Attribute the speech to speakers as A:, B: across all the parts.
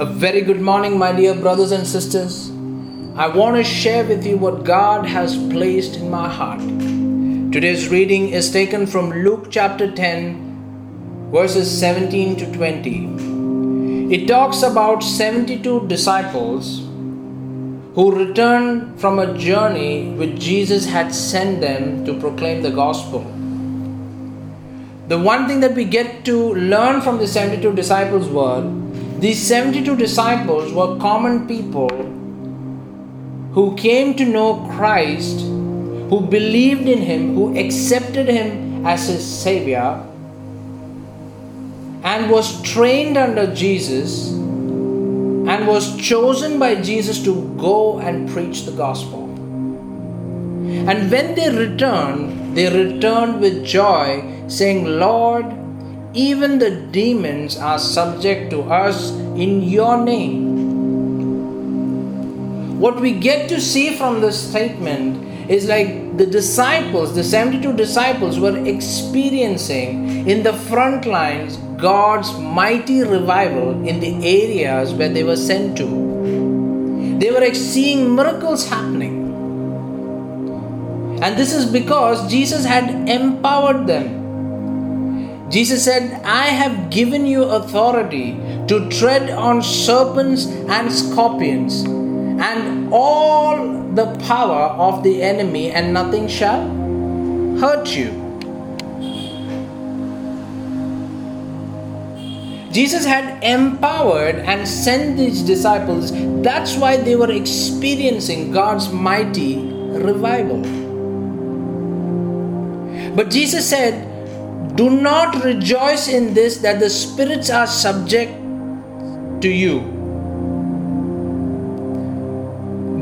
A: A very good morning, my dear brothers and sisters. I want to share with you what God has placed in my heart. Today's reading is taken from Luke chapter 10, verses 17 to 20. It talks about 72 disciples who returned from a journey which Jesus had sent them to proclaim the gospel. The one thing that we get to learn from the 72 disciples were these 72 disciples were common people who came to know Christ, who believed in Him, who accepted Him as His Savior, and was trained under Jesus and was chosen by Jesus to go and preach the gospel. And when they returned, they returned with joy, saying, Lord, even the demons are subject to us in your name. What we get to see from this statement is like the disciples, the 72 disciples, were experiencing in the front lines God's mighty revival in the areas where they were sent to. They were seeing miracles happening. And this is because Jesus had empowered them. Jesus said, I have given you authority to tread on serpents and scorpions and all the power of the enemy, and nothing shall hurt you. Jesus had empowered and sent these disciples. That's why they were experiencing God's mighty revival. But Jesus said, Do not rejoice in this that the spirits are subject to you,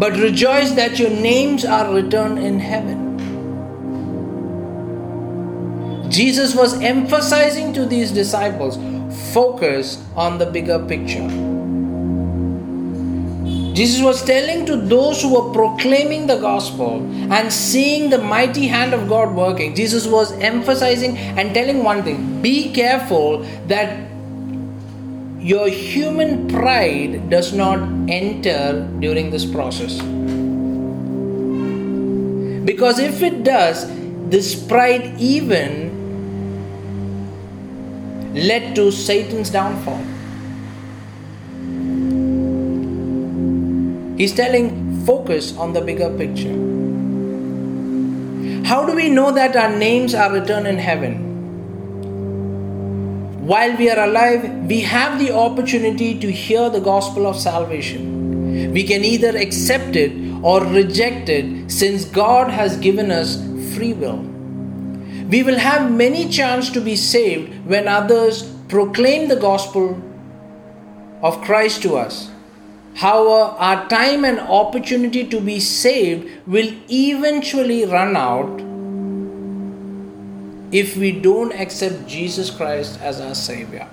A: but rejoice that your names are written in heaven. Jesus was emphasizing to these disciples focus on the bigger picture. Jesus was telling to those who were proclaiming the gospel and seeing the mighty hand of God working, Jesus was emphasizing and telling one thing be careful that your human pride does not enter during this process. Because if it does, this pride even led to Satan's downfall. He's telling, focus on the bigger picture. How do we know that our names are written in heaven? While we are alive, we have the opportunity to hear the gospel of salvation. We can either accept it or reject it since God has given us free will. We will have many chance to be saved when others proclaim the gospel of Christ to us. However, our time and opportunity to be saved will eventually run out if we don't accept Jesus Christ as our Savior.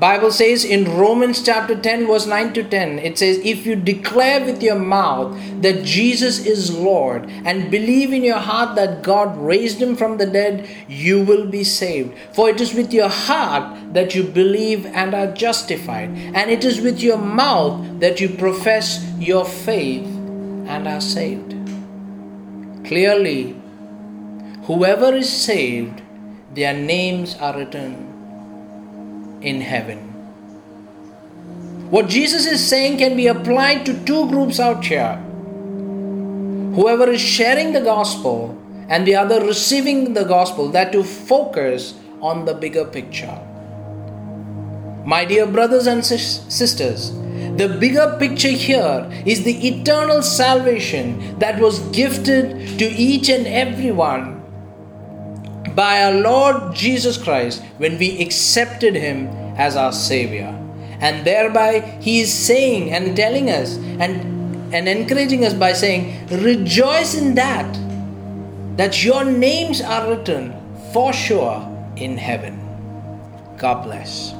A: Bible says in Romans chapter 10 verse 9 to 10 it says if you declare with your mouth that Jesus is Lord and believe in your heart that God raised him from the dead you will be saved. For it is with your heart that you believe and are justified and it is with your mouth that you profess your faith and are saved. Clearly whoever is saved their names are written in heaven. What Jesus is saying can be applied to two groups out here. Whoever is sharing the gospel and the other receiving the gospel, that to focus on the bigger picture. My dear brothers and sisters, the bigger picture here is the eternal salvation that was gifted to each and everyone by our Lord Jesus Christ when we accepted Him as our Savior. And thereby He is saying and telling us and, and encouraging us by saying, Rejoice in that, that your names are written for sure in heaven. God bless.